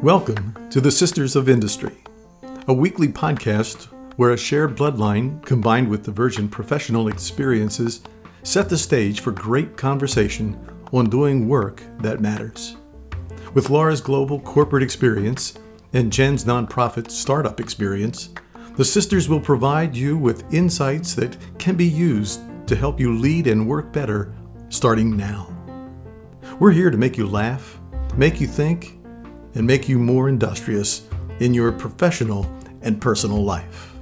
Welcome to the Sisters of Industry, a weekly podcast where a shared bloodline combined with divergent professional experiences set the stage for great conversation on doing work that matters. With Laura's global corporate experience and Jen's nonprofit startup experience, the sisters will provide you with insights that can be used to help you lead and work better starting now. We're here to make you laugh, make you think, and make you more industrious in your professional and personal life.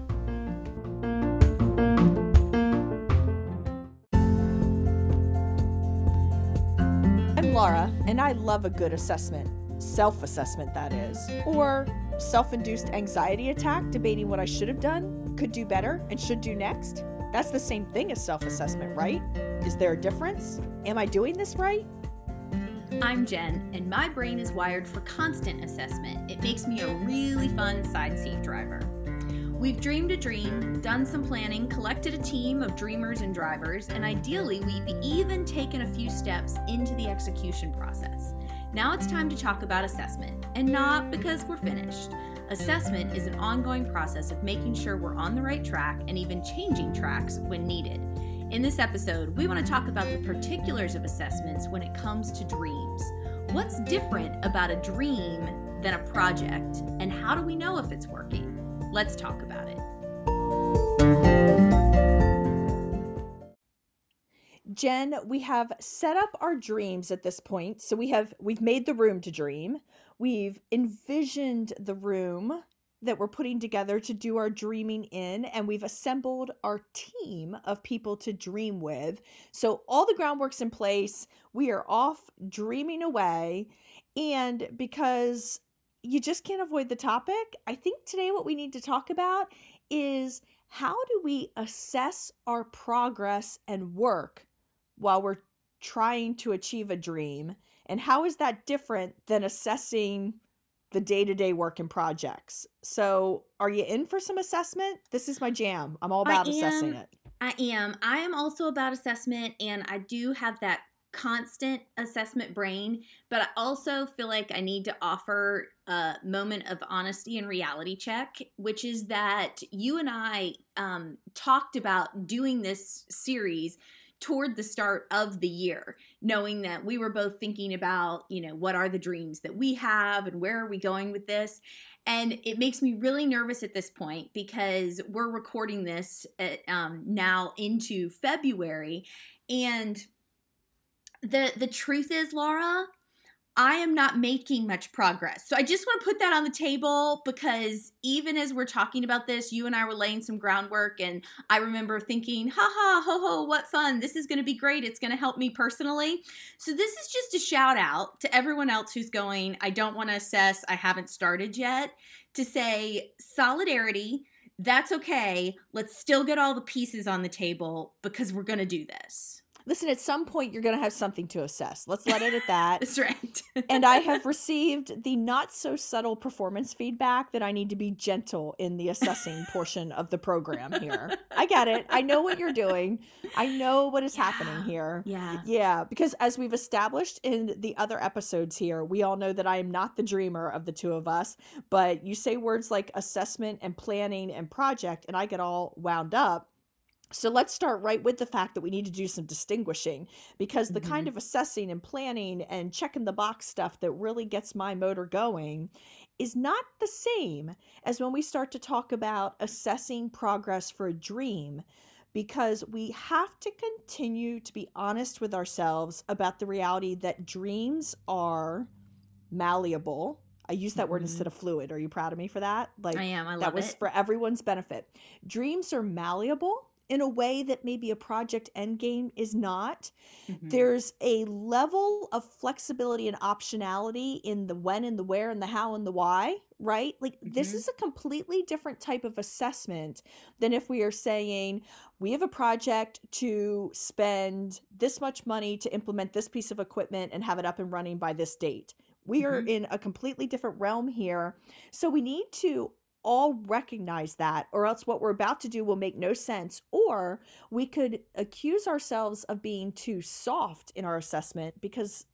I'm Laura, and I love a good assessment. Self assessment, that is. Or self induced anxiety attack, debating what I should have done, could do better, and should do next. That's the same thing as self assessment, right? Is there a difference? Am I doing this right? I'm Jen, and my brain is wired for constant assessment. It makes me a really fun side seat driver. We've dreamed a dream, done some planning, collected a team of dreamers and drivers, and ideally, we've even taken a few steps into the execution process. Now it's time to talk about assessment, and not because we're finished. Assessment is an ongoing process of making sure we're on the right track and even changing tracks when needed. In this episode, we want to talk about the particulars of assessments when it comes to dreams. What's different about a dream than a project, and how do we know if it's working? Let's talk about it. Jen, we have set up our dreams at this point. So we have we've made the room to dream. We've envisioned the room that we're putting together to do our dreaming in, and we've assembled our team of people to dream with. So, all the groundwork's in place. We are off dreaming away. And because you just can't avoid the topic, I think today what we need to talk about is how do we assess our progress and work while we're trying to achieve a dream? And how is that different than assessing? The day-to-day work and projects. So, are you in for some assessment? This is my jam. I'm all about assessing it. I am. I am also about assessment and I do have that constant assessment brain, but I also feel like I need to offer a moment of honesty and reality check, which is that you and I um, talked about doing this series toward the start of the year, knowing that we were both thinking about, you know, what are the dreams that we have and where are we going with this? And it makes me really nervous at this point because we're recording this at, um, now into February. And the the truth is, Laura, I am not making much progress. So I just want to put that on the table because even as we're talking about this, you and I were laying some groundwork, and I remember thinking, ha ha, ho ho, what fun. This is going to be great. It's going to help me personally. So this is just a shout out to everyone else who's going, I don't want to assess, I haven't started yet, to say solidarity. That's okay. Let's still get all the pieces on the table because we're going to do this listen, at some point you're going to have something to assess. Let's let it at that. That's right. and I have received the not so subtle performance feedback that I need to be gentle in the assessing portion of the program here. I get it. I know what you're doing. I know what is yeah. happening here. Yeah. Yeah. Because as we've established in the other episodes here, we all know that I am not the dreamer of the two of us, but you say words like assessment and planning and project, and I get all wound up so let's start right with the fact that we need to do some distinguishing because the mm-hmm. kind of assessing and planning and checking the box stuff that really gets my motor going is not the same as when we start to talk about assessing progress for a dream because we have to continue to be honest with ourselves about the reality that dreams are malleable. I use that mm-hmm. word instead of fluid. Are you proud of me for that? Like I am. I love that was it. for everyone's benefit. Dreams are malleable in a way that maybe a project endgame is not. Mm-hmm. There's a level of flexibility and optionality in the when and the where and the how and the why, right? Like mm-hmm. this is a completely different type of assessment than if we are saying we have a project to spend this much money to implement this piece of equipment and have it up and running by this date. We mm-hmm. are in a completely different realm here. So we need to all recognize that, or else what we're about to do will make no sense. Or we could accuse ourselves of being too soft in our assessment because,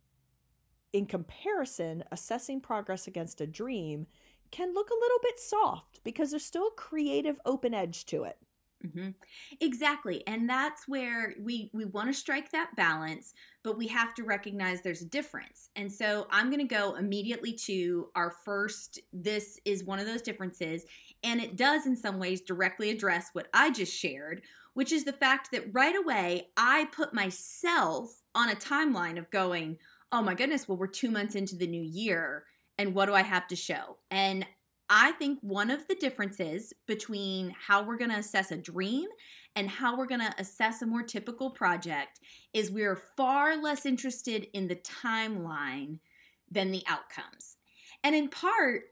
in comparison, assessing progress against a dream can look a little bit soft because there's still a creative open edge to it. Mm-hmm. Exactly. And that's where we, we want to strike that balance, but we have to recognize there's a difference. And so I'm going to go immediately to our first. This is one of those differences. And it does, in some ways, directly address what I just shared, which is the fact that right away I put myself on a timeline of going, oh my goodness, well, we're two months into the new year. And what do I have to show? And I think one of the differences between how we're going to assess a dream and how we're going to assess a more typical project is we're far less interested in the timeline than the outcomes. And in part,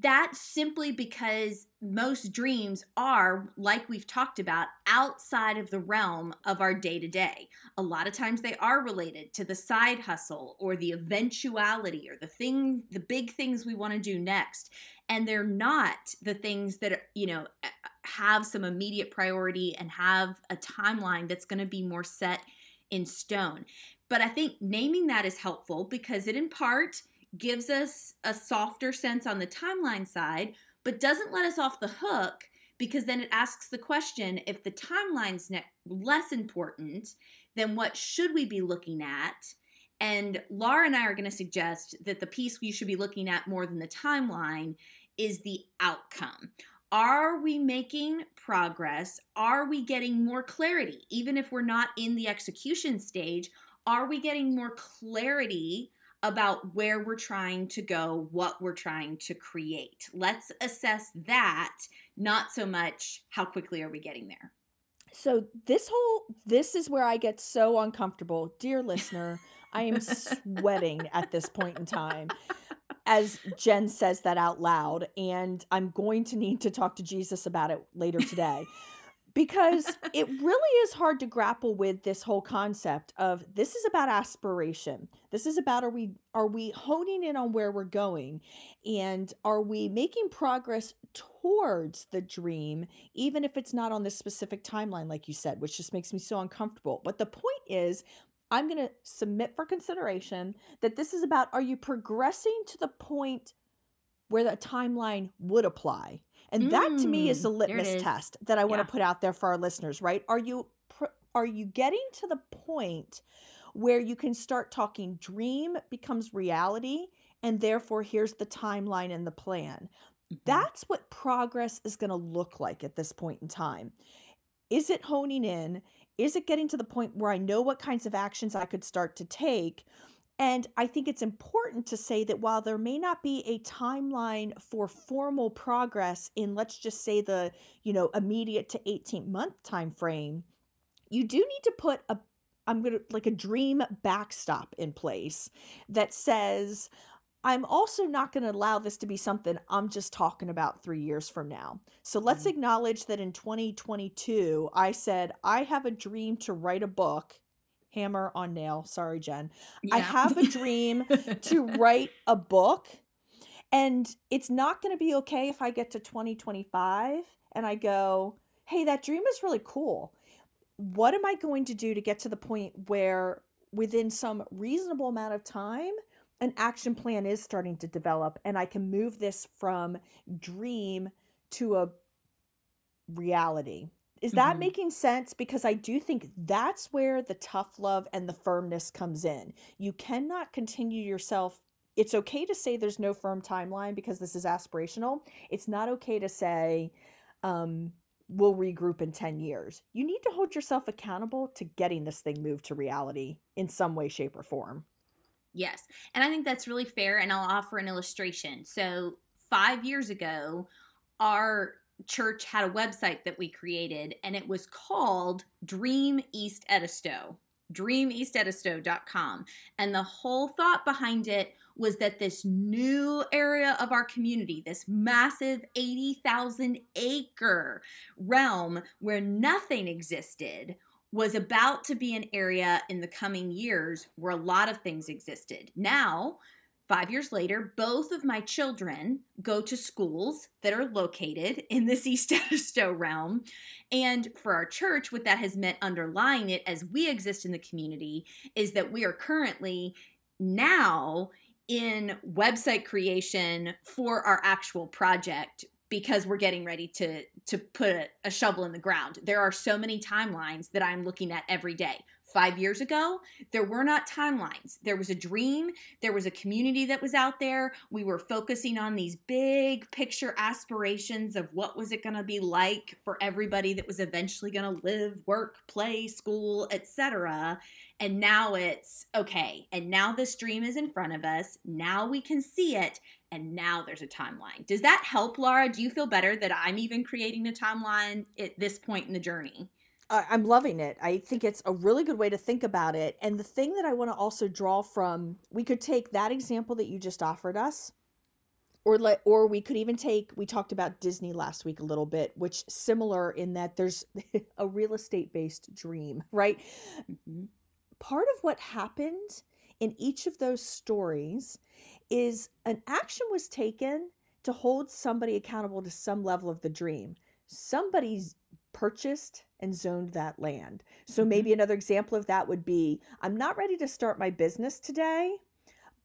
that's simply because most dreams are, like we've talked about, outside of the realm of our day to day. A lot of times they are related to the side hustle or the eventuality or the thing, the big things we want to do next and they're not the things that you know have some immediate priority and have a timeline that's going to be more set in stone but i think naming that is helpful because it in part gives us a softer sense on the timeline side but doesn't let us off the hook because then it asks the question if the timeline's ne- less important then what should we be looking at and Laura and I are going to suggest that the piece we should be looking at more than the timeline is the outcome. Are we making progress? Are we getting more clarity? Even if we're not in the execution stage, are we getting more clarity about where we're trying to go, what we're trying to create? Let's assess that, not so much how quickly are we getting there. So, this whole this is where I get so uncomfortable. Dear listener, I am sweating at this point in time as Jen says that out loud. And I'm going to need to talk to Jesus about it later today. Because it really is hard to grapple with this whole concept of this is about aspiration. This is about are we are we honing in on where we're going? And are we making progress towards the dream even if it's not on this specific timeline like you said which just makes me so uncomfortable. But the point is I'm going to submit for consideration that this is about are you progressing to the point where the timeline would apply? And mm, that to me is the mm, litmus test that I want to put out there for our listeners, right? Are you are you getting to the point where you can start talking dream becomes reality and therefore here's the timeline and the plan. Mm-hmm. That's what progress is going to look like at this point in time. Is it honing in? is it getting to the point where I know what kinds of actions I could start to take? And I think it's important to say that while there may not be a timeline for formal progress in let's just say the, you know, immediate to 18 month time frame, you do need to put a I'm going to like a dream backstop in place that says I'm also not going to allow this to be something I'm just talking about three years from now. So let's mm-hmm. acknowledge that in 2022, I said, I have a dream to write a book. Hammer on nail. Sorry, Jen. Yeah. I have a dream to write a book. And it's not going to be okay if I get to 2025 and I go, hey, that dream is really cool. What am I going to do to get to the point where within some reasonable amount of time, an action plan is starting to develop and I can move this from dream to a reality. Is that mm-hmm. making sense? Because I do think that's where the tough love and the firmness comes in. You cannot continue yourself. It's okay to say there's no firm timeline because this is aspirational. It's not okay to say, um, we'll regroup in 10 years. You need to hold yourself accountable to getting this thing moved to reality in some way, shape, or form. Yes. And I think that's really fair. And I'll offer an illustration. So, five years ago, our church had a website that we created, and it was called Dream East Edisto, dreameastedisto.com. And the whole thought behind it was that this new area of our community, this massive 80,000 acre realm where nothing existed, was about to be an area in the coming years where a lot of things existed. Now, Five years later, both of my children go to schools that are located in this East Edisto realm. And for our church, what that has meant underlying it as we exist in the community is that we are currently now in website creation for our actual project because we're getting ready to to put a, a, shovel in the ground. There are so many timelines that I'm looking at every day. 5 years ago, there were not timelines. There was a dream, there was a community that was out there. We were focusing on these big picture aspirations of what was it going to be like for everybody that was eventually going to live, work, play, school, etc. And now it's okay. And now this dream is in front of us. Now we can see it. And now there's a timeline. Does that help, Laura? Do you feel better that I'm even creating a timeline at this point in the journey? I'm loving it. I think it's a really good way to think about it. And the thing that I want to also draw from, we could take that example that you just offered us, or let, or we could even take. We talked about Disney last week a little bit, which similar in that there's a real estate based dream, right? Mm-hmm part of what happened in each of those stories is an action was taken to hold somebody accountable to some level of the dream. Somebody's purchased and zoned that land. So mm-hmm. maybe another example of that would be I'm not ready to start my business today,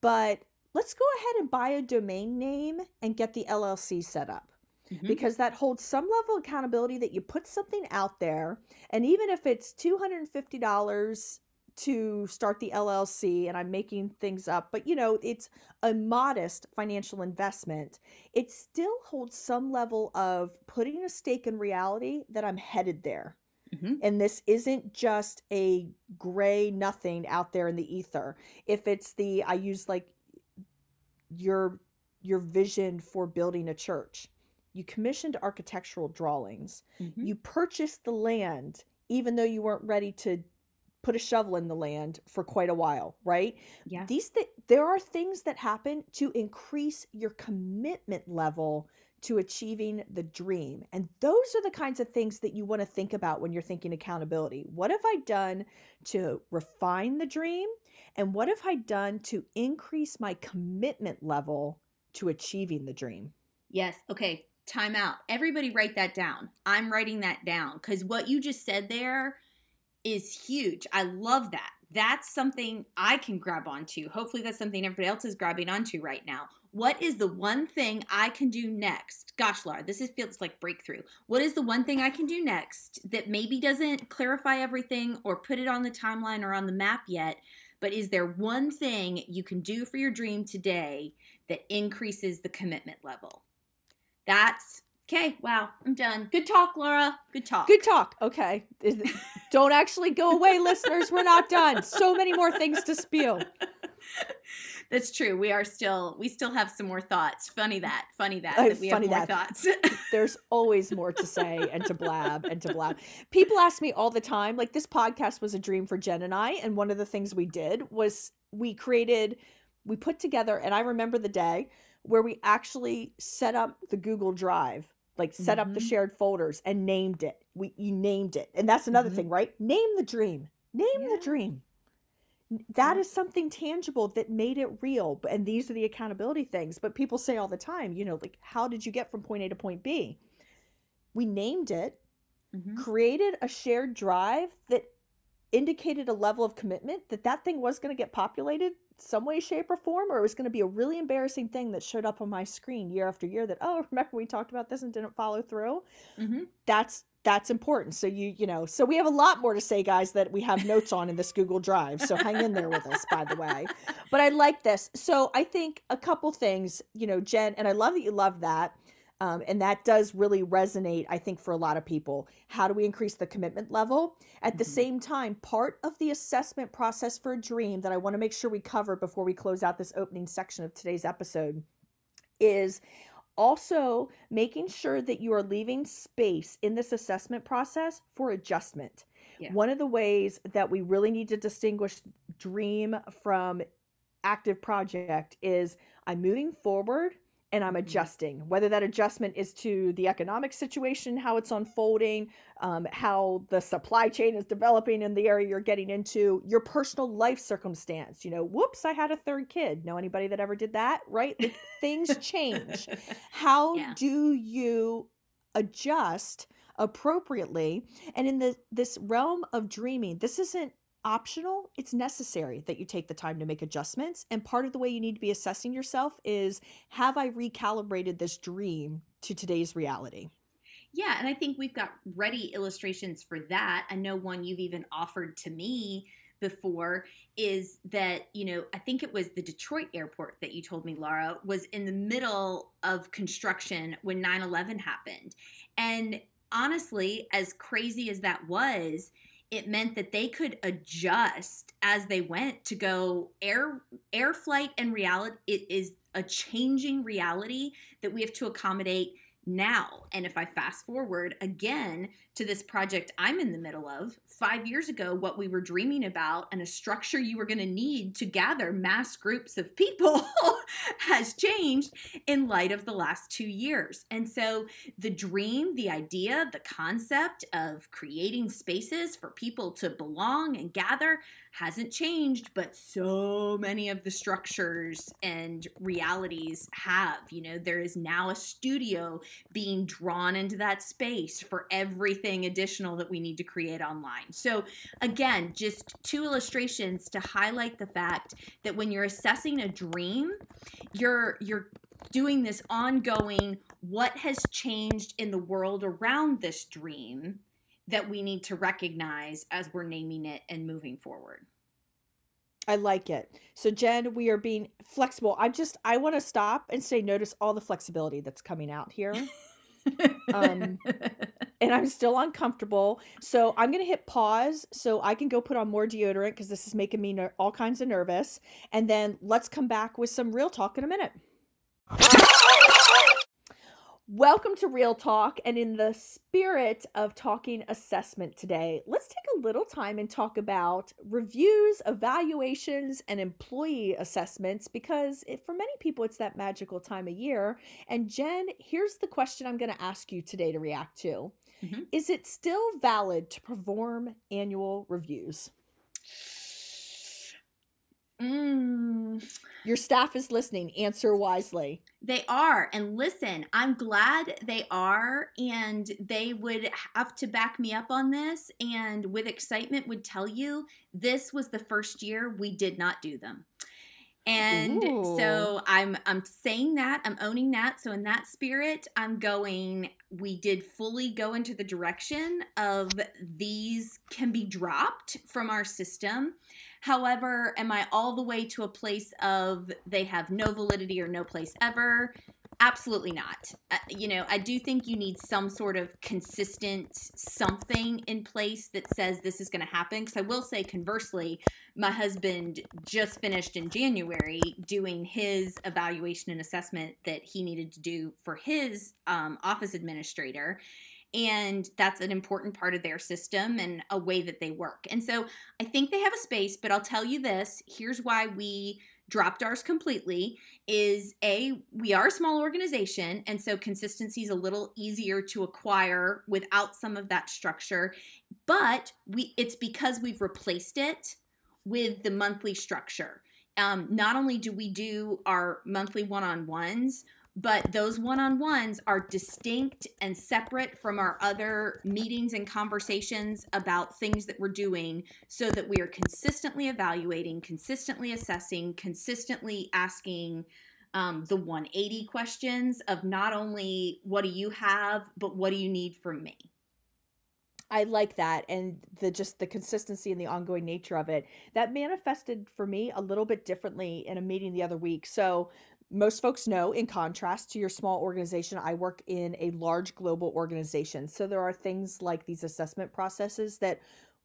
but let's go ahead and buy a domain name and get the LLC set up. Mm-hmm. Because that holds some level of accountability that you put something out there. And even if it's $250 to start the LLC and I'm making things up, but you know, it's a modest financial investment. It still holds some level of putting a stake in reality that I'm headed there. Mm-hmm. And this isn't just a gray nothing out there in the ether. If it's the I use like your your vision for building a church. You commissioned architectural drawings. Mm-hmm. You purchased the land even though you weren't ready to put a shovel in the land for quite a while, right? Yeah. These th- there are things that happen to increase your commitment level to achieving the dream. And those are the kinds of things that you want to think about when you're thinking accountability. What have I done to refine the dream? And what have I done to increase my commitment level to achieving the dream? Yes. Okay. Time out. Everybody write that down. I'm writing that down because what you just said there is huge. I love that. That's something I can grab onto. Hopefully, that's something everybody else is grabbing onto right now. What is the one thing I can do next? Gosh, Laura, this is, feels like breakthrough. What is the one thing I can do next that maybe doesn't clarify everything or put it on the timeline or on the map yet? But is there one thing you can do for your dream today that increases the commitment level? That's Okay, wow, I'm done. Good talk, Laura. Good talk. Good talk. Okay. Don't actually go away, listeners. We're not done. So many more things to spiel. That's true. We are still we still have some more thoughts. Funny that. Funny that, uh, that we funny have more that. thoughts. There's always more to say and to blab and to blab. People ask me all the time, like this podcast was a dream for Jen and I, and one of the things we did was we created we put together and I remember the day where we actually set up the Google Drive like set mm-hmm. up the mm-hmm. shared folders and named it. We you named it. And that's another mm-hmm. thing, right? Name the dream. Name yeah. the dream. That is something tangible that made it real. And these are the accountability things. But people say all the time, you know, like how did you get from point A to point B? We named it, mm-hmm. created a shared drive that indicated a level of commitment that that thing was going to get populated some way, shape, or form, or it was going to be a really embarrassing thing that showed up on my screen year after year that, oh, remember we talked about this and didn't follow through? Mm-hmm. That's that's important. So you you know, so we have a lot more to say, guys, that we have notes on in this Google Drive. So hang in there with us, by the way. But I like this. So I think a couple things, you know, Jen, and I love that you love that. Um, and that does really resonate, I think, for a lot of people. How do we increase the commitment level? At mm-hmm. the same time, part of the assessment process for a dream that I want to make sure we cover before we close out this opening section of today's episode is also making sure that you are leaving space in this assessment process for adjustment. Yeah. One of the ways that we really need to distinguish dream from active project is I'm moving forward and I'm Mhm. adjusting. Whether that adjustment is to the economic situation, how it's unfolding, um, how the supply chain is developing in the area you're getting into, your personal life circumstance. You know, whoops, I had a third kid. Know anybody that ever did that? Right? Like, things change. How Yeah. do you adjust appropriately? And in the this realm of dreaming, this isn't optional it's necessary that you take the time to make adjustments and part of the way you need to be assessing yourself is have i recalibrated this dream to today's reality Yeah, and I think we've got ready illustrations for that. I know one you've even offered to me before is that, you know, I think it was the Detroit airport that you told me, Laura, was in the middle of construction when 9 11 happened. And honestly, as crazy as that was, it meant that they could adjust as they went to go air air flight and reality it is a changing reality that we have to accommodate now. And if I fast forward again to this project I'm in the middle of, five years ago, what we were dreaming about and a structure you were going to need to gather mass groups of people has changed in light of the last two years. And so the dream, the idea, the concept of creating spaces for people to belong and gather hasn't changed, but so many of the structures and realities have. You know, there is now a studio being drawn into that space for everything additional that we need to create online. So, again, just two illustrations to highlight the fact that when you're assessing a dream, you're you're doing this ongoing what has changed in the world around this dream that we need to recognize as we're naming it and moving forward. i like it. So jen we are being flexible. I just i want to stop and say notice all the flexibility that's coming out here. Um, and i'm still uncomfortable. So i'm going to hit pause so i can go put on more deodorant because this is making me ner- all kinds of nervous. And then let's come back with some real talk in a minute Welcome to Real Talk. And in the spirit of talking assessment today, let's take a little time and talk about reviews, evaluations, and employee assessments because it, for many people, it's that magical time of year. And Jen, here's the question I'm going to ask you today to react to Mhm. Is it still valid to perform annual reviews? Mm, Your staff is listening. Answer wisely. they are. And listen, I'm glad they are. And they would have to back me up on this. And with excitement, would tell you this was the first year we did not do them. And Ooh. so I'm I'm saying that I'm owning that. So in that spirit, I'm going. We did fully go into the direction of these can be dropped from our system. However, am I all the way to a place of they have no validity or no place ever? Absolutely not. Uh, you know, I do think you need some sort of consistent something in place that says this is going to happen. Because I will say, conversely, my husband just finished in January doing his evaluation and assessment that he needed to do for his um, office administrator. And that's an important part of their system and a way that they work. And so I think they have a space, but I'll tell you this here's why we dropped ours completely is a we are a small organization and so consistency is a little easier to acquire without some of that structure but we it's because we've replaced it with the monthly structure um, not only do we do our monthly one-on-ones but those one-on-ones are distinct and separate from our other meetings and conversations about things that we're doing so that we are consistently evaluating consistently assessing consistently asking um, the 180 questions of not only what do you have but what do you need from me I like that and the just the consistency and the ongoing nature of it. That manifested for me a little bit differently in a meeting the other week. So most folks know in contrast to your small organization, I work in a large global organization. So there are things like these assessment processes that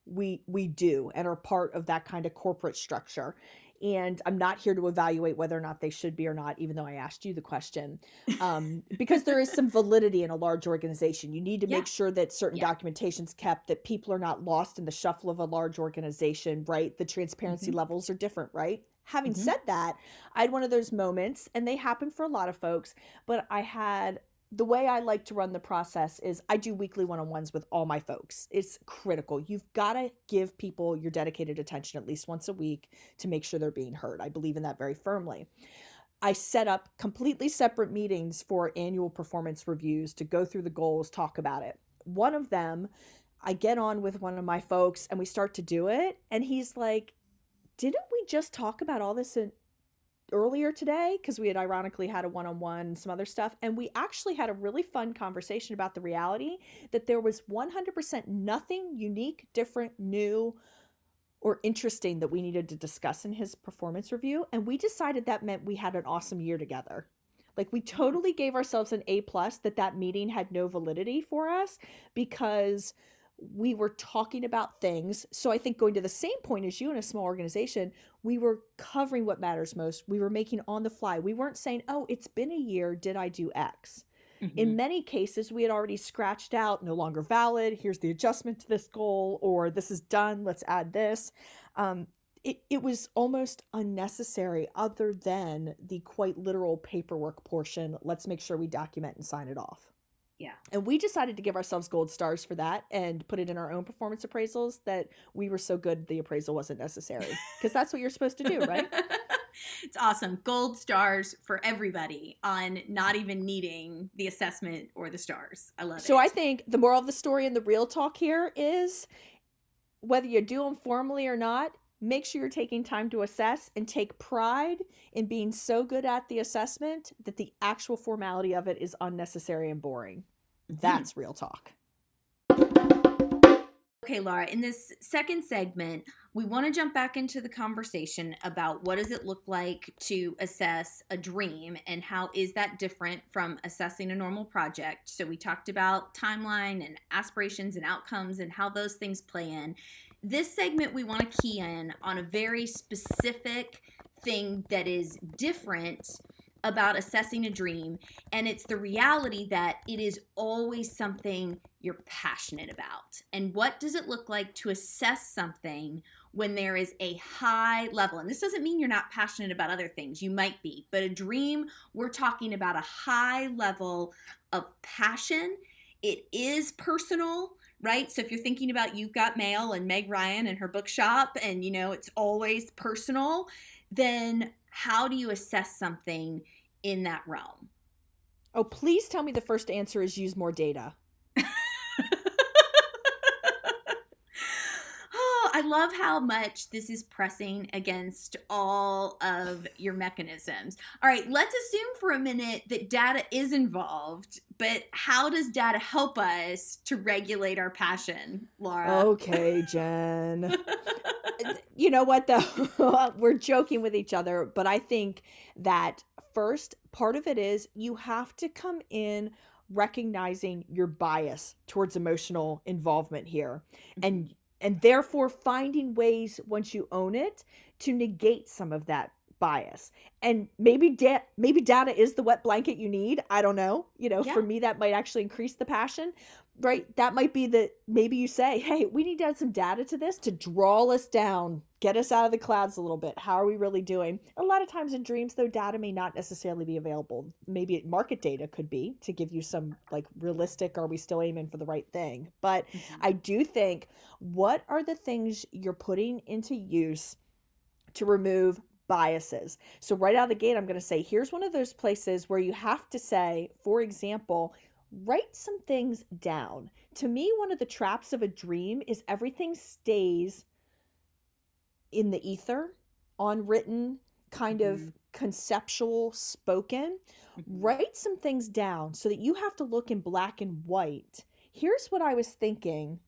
we we do and are part of that kind of corporate structure and i'm not here to evaluate whether or not they should be or not even though i asked you the question um, because there is some validity in a large organization you need to Yeah. make sure that certain Yeah. documentation's kept that people are not lost in the shuffle of a large organization right the transparency Mhm. levels are different right having Mhm. said that i had one of those moments and they happen for a lot of folks but i had the way I like to run the process is I do weekly one on ones with all my folks. It's critical. You've got to give people your dedicated attention at least once a week to make sure they're being heard. I believe in that very firmly. I set up completely separate meetings for annual performance reviews to go through the goals, talk about it. One of them, I get on with one of my folks and we start to do it. And he's like, Didn't we just talk about all this in, earlier today? Because we had ironically had a one-on-one some other stuff and we actually had a really fun conversation about the reality that there was 100% nothing unique different new or interesting that we needed to discuss in his performance review and we decided that meant we had an awesome year together. Like we totally gave ourselves an a plus that that meeting had no validity for us because we were talking about things. So I think going to the same point as you in a small organization, we were covering what matters most. We were making on the fly. We weren't saying, "Oh, it's been a year, did I do X?" In many cases, we had already scratched out no longer valid. Here's the adjustment to this goal, or this is done. Let's add this. Um, it, it was almost unnecessary, other than the quite literal paperwork portion. Let's make sure we document and sign it off. Yeah. And we decided to give ourselves gold stars for that and put it in our own performance appraisals that we were so good the appraisal wasn't necessary. Because that's what you're supposed to do, right? it's awesome. Gold stars for everybody on not even needing the assessment or the stars. I love it. So I think the moral of the story and the real talk here is whether you do them formally or not, make sure you're taking time to assess and take pride in being so good at the assessment that the actual formality of it is unnecessary and boring. Mhm. That's real talk. Okay, Laura, in this second segment, we want to jump back into the conversation about what does it look like to assess a dream and how is that different from assessing a normal project. So we talked about timeline and aspirations and outcomes and how those things play in. This segment we want to key in on a very specific thing that is different about assessing a dream and it's the reality that it is always something you're passionate about. And what does it look like to assess something when there is a high level? And this doesn't mean you're not passionate about other things, you might be, but a dream, we're talking about a high level of passion. It is personal. Right. So if you're thinking about You've Got Mail and Meg Ryan and her bookshop, and you know, it's always personal, then how do you assess something in that realm? Oh, please tell me the first answer is use more data. oh, I love how much this is pressing against all of your mechanisms. All right, let's assume for a minute that data is involved, but how does data help us to regulate our passion, Laura? Okay, Jen. you know what though we're joking with each other but i think that first part of it is you have to come in recognizing your bias towards emotional involvement here and and therefore finding ways once you own it to negate some of that bias. And maybe da- maybe data is the wet blanket you need. I don't know. You know Yeah. for me that might actually increase the passion right? That might be that maybe you say hey we need to add some data to this to draw us down get us out of the clouds a little bit. How are we really doing? A lot of times in dreams though data may not necessarily be available. Maybe market data could be to give you some like realistic are we still aiming for the right thing? But Mhm. I do think what are the things you're putting into use to remove biases? So, right out of the gate, I'm going to say here's one of those places where you have to say, for example, write some things down. To me, one of the traps of a dream is everything stays in the ether, unwritten, kind of Mhm. conceptual, spoken Mhm. write some things down so that you have to look in black and white. Here's what I was thinking,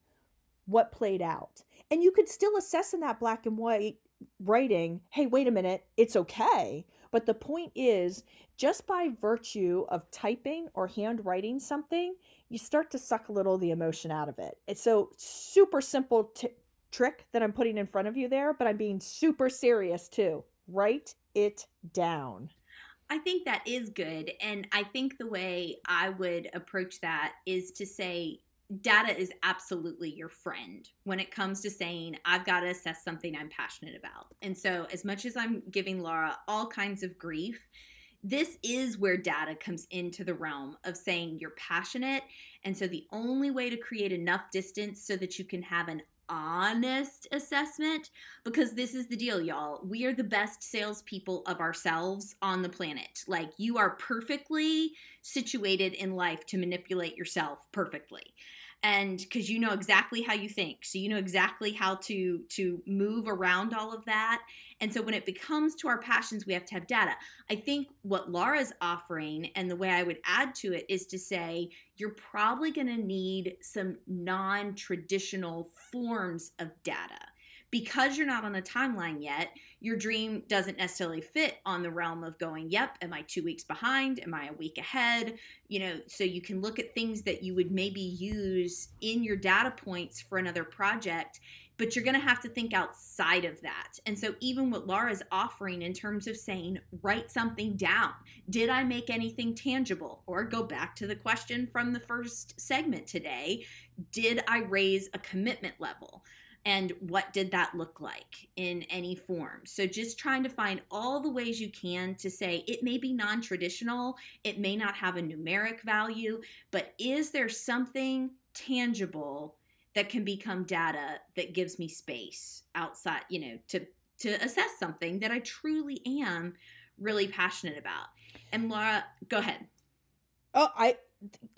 what played out. And you could still assess in that black and white writing, hey, wait a minute, it's okay. But the point is, just by virtue of typing or handwriting something, you start to suck a little of the emotion out of it. It's so super simple t- trick that I'm putting in front of you there, but I'm being super serious too. Write it down. I think that is good. And I think the way I would approach that is to say, data is absolutely your friend when it comes to saying, I've got to assess something I'm passionate about. And so, as much as I'm giving Laura all kinds of grief, this is where data comes into the realm of saying you're passionate. And so, the only way to create enough distance so that you can have an honest assessment because this is the deal, y'all. We are the best salespeople of ourselves on the planet. Like, you are perfectly situated in life to manipulate yourself perfectly and because you know exactly how you think so you know exactly how to to move around all of that and so when it becomes to our passions we have to have data. I think what laura's offering and the way i would add to it is to say you're probably going to need some non-traditional forms of data because you're not on a timeline yet, your dream doesn't necessarily fit on the realm of going, yep, am I two weeks behind? Am I a week ahead? You know, so you can look at things that you would maybe use in your data points for another project but you're going to have to think outside of that. And so, even what Laura's offering in terms of saying, write something down. Did I make anything tangible? Or go back to the question from the first segment today Did I raise a commitment level? And what did that look like in any form. So just trying to find all the ways you can to say it may be non-traditional it may not have a numeric value but is there something tangible that can become data that gives me space outside you know to to assess something that i truly am really passionate about? And laura go ahead. Oh i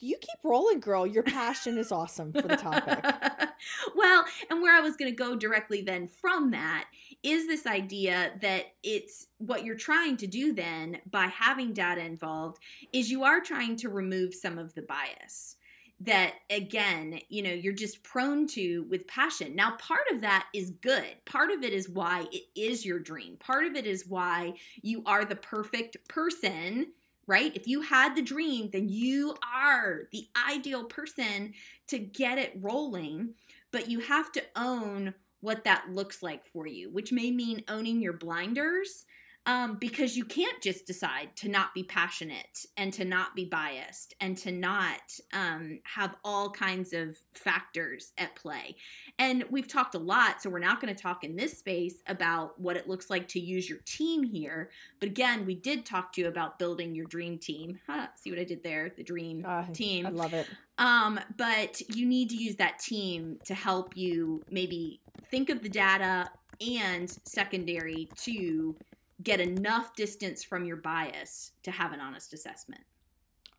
you keep rolling, girl. Your passion is awesome for the topic. well, and where I was going to go directly then from that is this idea that it's what you're trying to do then by having data involved is you are trying to remove some of the bias that again you know you're just prone to with passion now part of that is good part of it is why it is your dream part of it is why you are the perfect person right? If you had the dream, then you are the ideal person to get it rolling, but you have to own what that looks like for you, which may mean owning your blinders um, because you can't just decide to not be passionate and to not be biased and to not um, have all kinds of factors at play. And we've talked a lot, so we're not going to talk in this space about what it looks like to use your team here. But again, we did talk to you about building your dream team. Huh, see what I did there? The dream uh, team. I love it. Um, but you need to use that team to help you maybe think of the data and secondary to get enough distance from your bias to have an honest assessment.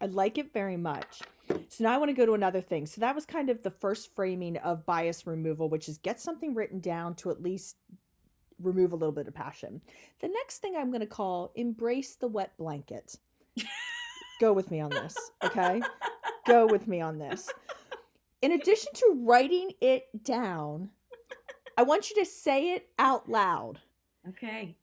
I like it very much. So now I want to go to another thing. So that was kind of the first framing of bias removal, which is get something written down to at least remove a little bit of passion. The next thing I'm going to call embrace the wet blanket. go with me on this, okay? Go with me on this. In addition to writing it down, I want you to say it out loud. Okay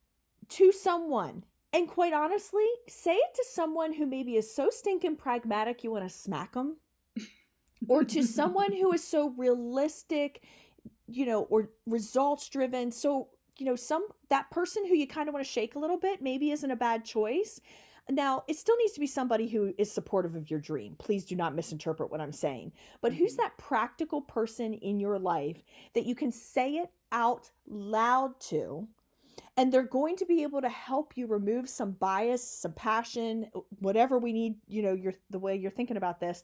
to someone. And quite honestly, say it to someone who maybe is so stinking pragmatic you want to smack them, or to someone who is so realistic, you know, or results driven. So, you know, some that person who you kind of want to shake a little bit maybe isn't a bad choice. Now, it still needs to be somebody who is supportive of your dream. Please do not misinterpret what I'm saying. But who's mm-hmm. that practical person in your life that you can say it out loud to and they're going to be able to help you remove some bias some passion whatever we need you know you're the way you're thinking about this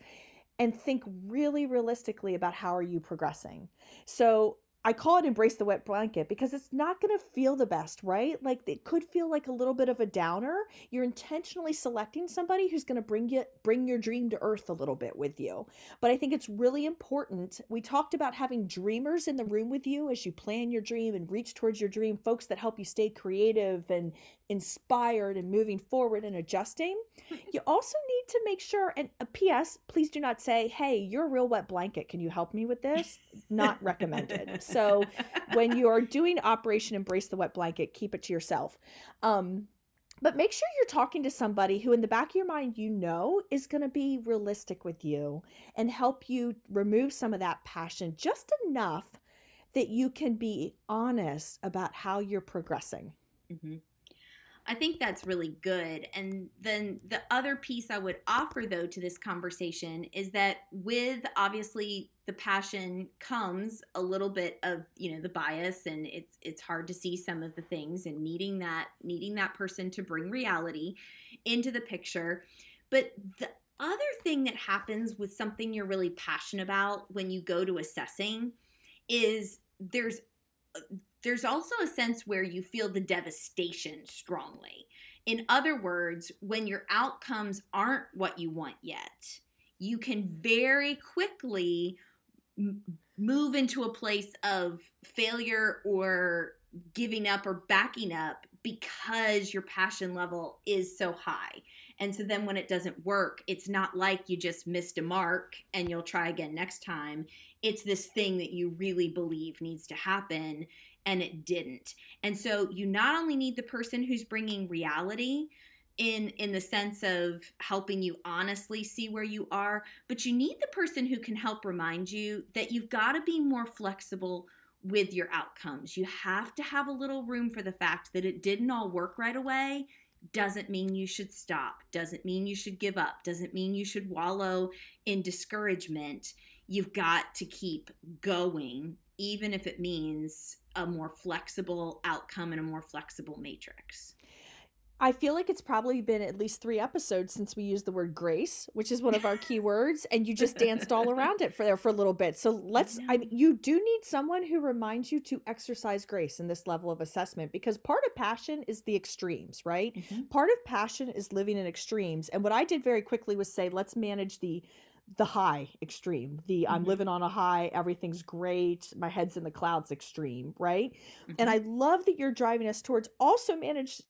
and think really realistically about how are you progressing. So I call it embrace the wet blanket because it's not going to feel the best, right? Like it could feel like a little bit of a downer. You're intentionally selecting somebody who's going to bring you bring your dream to earth a little bit with you. But I think it's really important. We talked about having dreamers in the room with you as you plan your dream and reach towards your dream, folks that help you stay creative and inspired and moving forward and adjusting. you also need to make sure and uh, a PS, please do not say, "Hey, you're a real wet blanket. Can you help me with this?" Not recommended. So when you're doing Operation Embrace the Wet Blanket, keep it to yourself. Um, but make sure you're talking to somebody who, in the back of your mind, you know is going to be realistic with you and help you remove some of that passion just enough that you can be honest about how you're progressing. Mm-hmm. I think that's really good. And then the other piece I would offer, though, to this conversation is that with obviously the passion comes a little bit of you know the bias, and it's it's hard to see some of the things, and needing that needing that person to bring reality into the picture. But the other thing that happens with something you're really passionate about when you go to assessing is there's there's also a sense where you feel the devastation strongly. In other words, when your outcomes aren't what you want yet, you can very quickly m- move into a place of failure or giving up or backing up because your passion level is so high. And so then when it doesn't work, it's not like you just missed a mark and you'll try again next time. It's this thing that you really believe needs to happen and it didn't. And so you not only need the person who's bringing reality in in the sense of helping you honestly see where you are, but you need the person who can help remind you that you've got to be more flexible with your outcomes. You have to have a little room for the fact that it didn't all work right away. Doesn't mean you should stop, doesn't mean you should give up, doesn't mean you should wallow in discouragement. You've got to keep going, even if it means a more flexible outcome and a more flexible matrix. I feel like it's probably been at least three episodes since we used the word grace, which is one of our key words, and you just danced all around it for there for a little bit. So let's I mean, you do need someone who reminds you to exercise grace in this level of assessment because part of passion is the extremes, right? Mm-hmm. Part of passion is living in extremes. And what I did very quickly was say, let's manage the the high extreme the mm-hmm. i'm living on a high everything's great my head's in the clouds extreme right mm-hmm. and i love that you're driving us towards also manage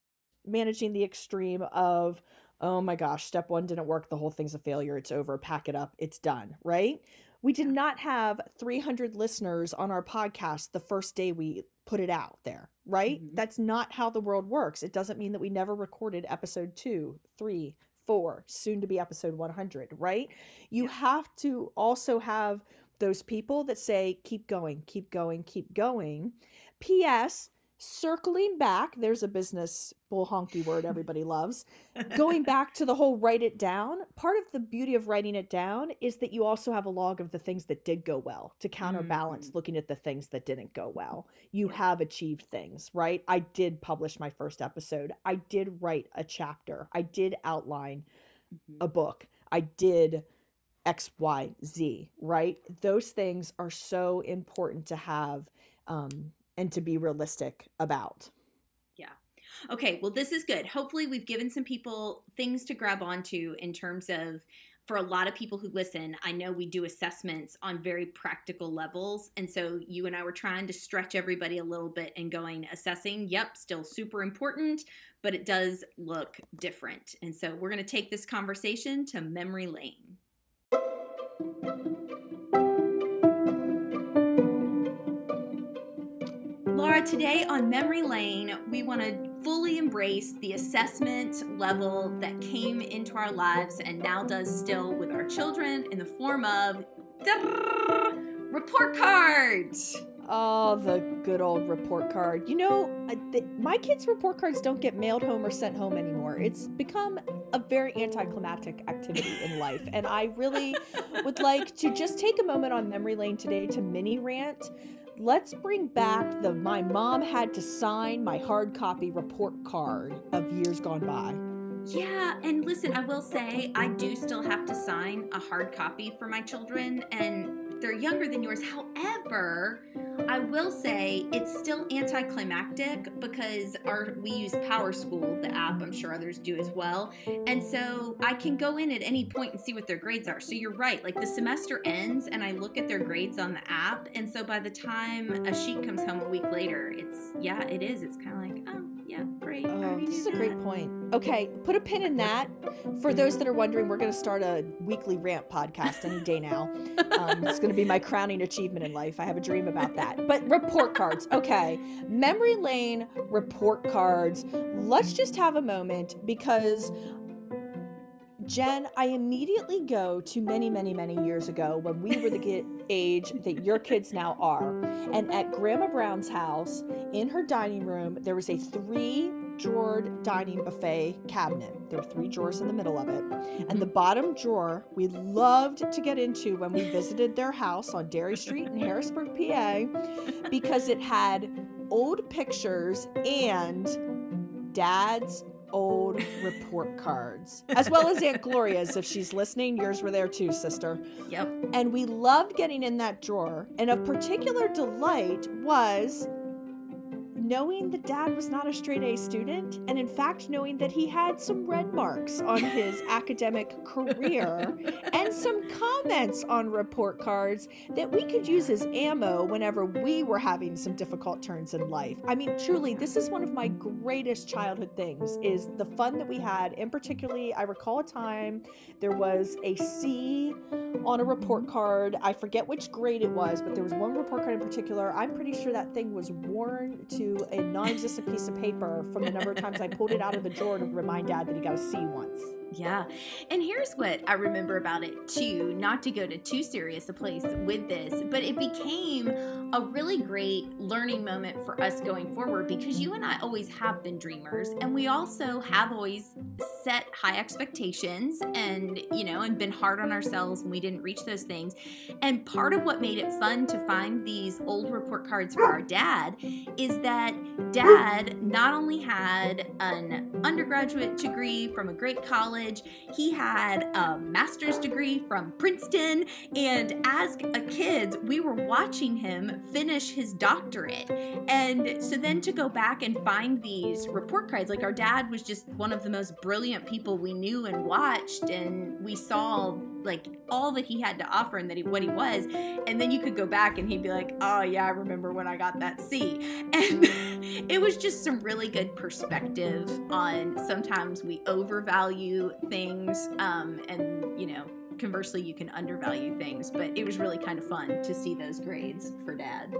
managing the extreme of oh my gosh step one didn't work the whole thing's a failure it's over pack it up it's done right we did not have 300 listeners on our podcast the first day we put it out there right mm-hmm. that's not how the world works it doesn't mean that we never recorded episode two three four, soon to be episode 100, right? You yeah. have to also have those people that say, keep going, keep going, keep going. P.S. Circling back, there's a business bull honky word everybody loves. Going back to the whole write it down, part of the beauty of writing it down is that you also have a log of the things that did go well to counterbalance mm-hmm. looking at the things that didn't go well. You have achieved things, right? I did publish my first episode. I did write a chapter. I did outline mm-hmm. a book. I did X, Y, Z, right? Those things are so important to have um, and to be realistic about. Yeah. Okay, well, this is good. Hopefully, we've given some people things to grab onto in terms of for a lot of people who listen, I know we do assessments on very practical levels. And so you and I were trying to stretch everybody a little bit and going, assessing, yep, still super important, but it does look different. And so we're going to take this conversation to memory lane. Laura, today on Memory Lane, we want to fully embrace the assessment level that came into our lives and now does still with our children in the form of report cards. Oh, the good old report card. You know, the, my kids' report cards don't get mailed home or sent home anymore. It's become a very anticlimactic activity in life. And I really would like to just take a moment on memory lane today to mini rant let's bring back the my mom had to sign my hard copy report card of years gone by. Yeah, and listen, I will say I do still have to sign a hard copy for my children, and they're younger than yours. However, I will say it's still anticlimactic because our we use PowerSchool, the app. I'm sure others do as well. And so I can go in at any point and see what their grades are. So you're right. Like the semester ends and I look at their grades on the app. And so by the time a sheet comes home a week later, it's yeah, it is. It's kind of like, oh, yeah, great. Oh, this is that. a great point. Okay, put a pin in that. For those that are wondering, we're going to start a weekly rant podcast any day now. Um, it's going to be my crowning achievement in life. I have a dream about that. But report cards. Okay, memory lane report cards. Let's just have a moment because Jen, I immediately go to many, many, many years ago when we were the age that your kids now are. And at Grandma Brown's house, in her dining room, there was a three drawered dining buffet cabinet. There were three drawers in the middle of it. And the mm-hmm. bottom drawer we loved to get into when we visited their house on Derry Street in Harrisburg, PA, because it had old pictures and dad's old report cards, as well as Aunt Gloria's. If she's listening, yours were there too, sister. Yep. And we loved getting in that drawer. And of particular delight was knowing that dad was not a straight A student, and in fact, knowing that he had some red marks on his academic career and some comments on report cards that we could use as ammo whenever we were having some difficult turns in life. I mean, truly, this is one of my greatest childhood things is the fun that we had. And particularly, I recall a time there was a C on a report card. I forget which grade it was, but there was one report card in particular. I'm pretty sure that thing was worn to a non-existent piece of paper from the number of times I pulled it out of the drawer to remind Dad that he got a C once. Yeah. And here's what I remember about it too, not to go to too serious a place with this, but it became a really great learning moment for us going forward because you and I always have been dreamers and we also have always set high expectations and, you know, and been hard on ourselves when we didn't reach those things. And part of what made it fun to find these old report cards for our dad is that dad not only had an undergraduate degree from a great college. He had a master's degree from Princeton. And as a kids, we were watching him finish his doctorate. And so then to go back and find these report cards, like our dad was just one of the most brilliant people we knew and watched. And we saw like all that he had to offer and that he, what he was. And then you could go back and he'd be like, oh, yeah, I remember when I got that C. And it was just some really good perspective on sometimes we overvalue things um, and, you know, conversely, you can undervalue things. But it was really kind of fun to see those grades for dad.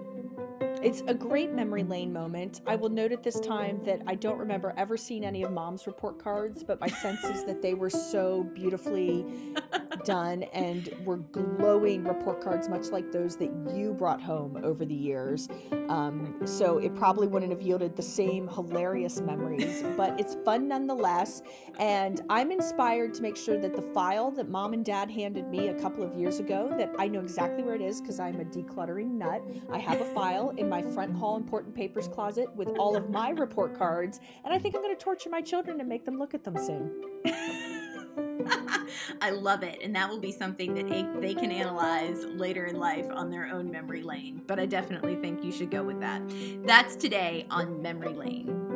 It's a great memory lane moment. I will note at this time that I don't remember ever seeing any of mom's report cards, but my sense is that they were so beautifully done and were glowing report cards, much like those that you brought home over the years. Um, so it probably wouldn't have yielded the same hilarious memories, but it's fun nonetheless. And I'm inspired to make sure that the file that mom and dad handed me a couple of years ago, that I know exactly where it is because I'm a decluttering nut. I have a file in my front hall important papers closet with all of my report cards, and I think I'm going to torture my children and make them look at them soon. I love it. And that will be something that they can analyze later in life on their own memory lane. But I definitely think you should go with that. That's today on Memory Lane.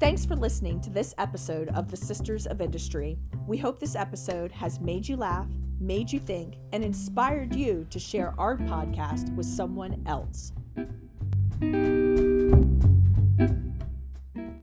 Thanks for listening to this episode of the Sisters of Industry. We hope this episode has made you laugh, made you think, and inspired you to share our podcast with someone else.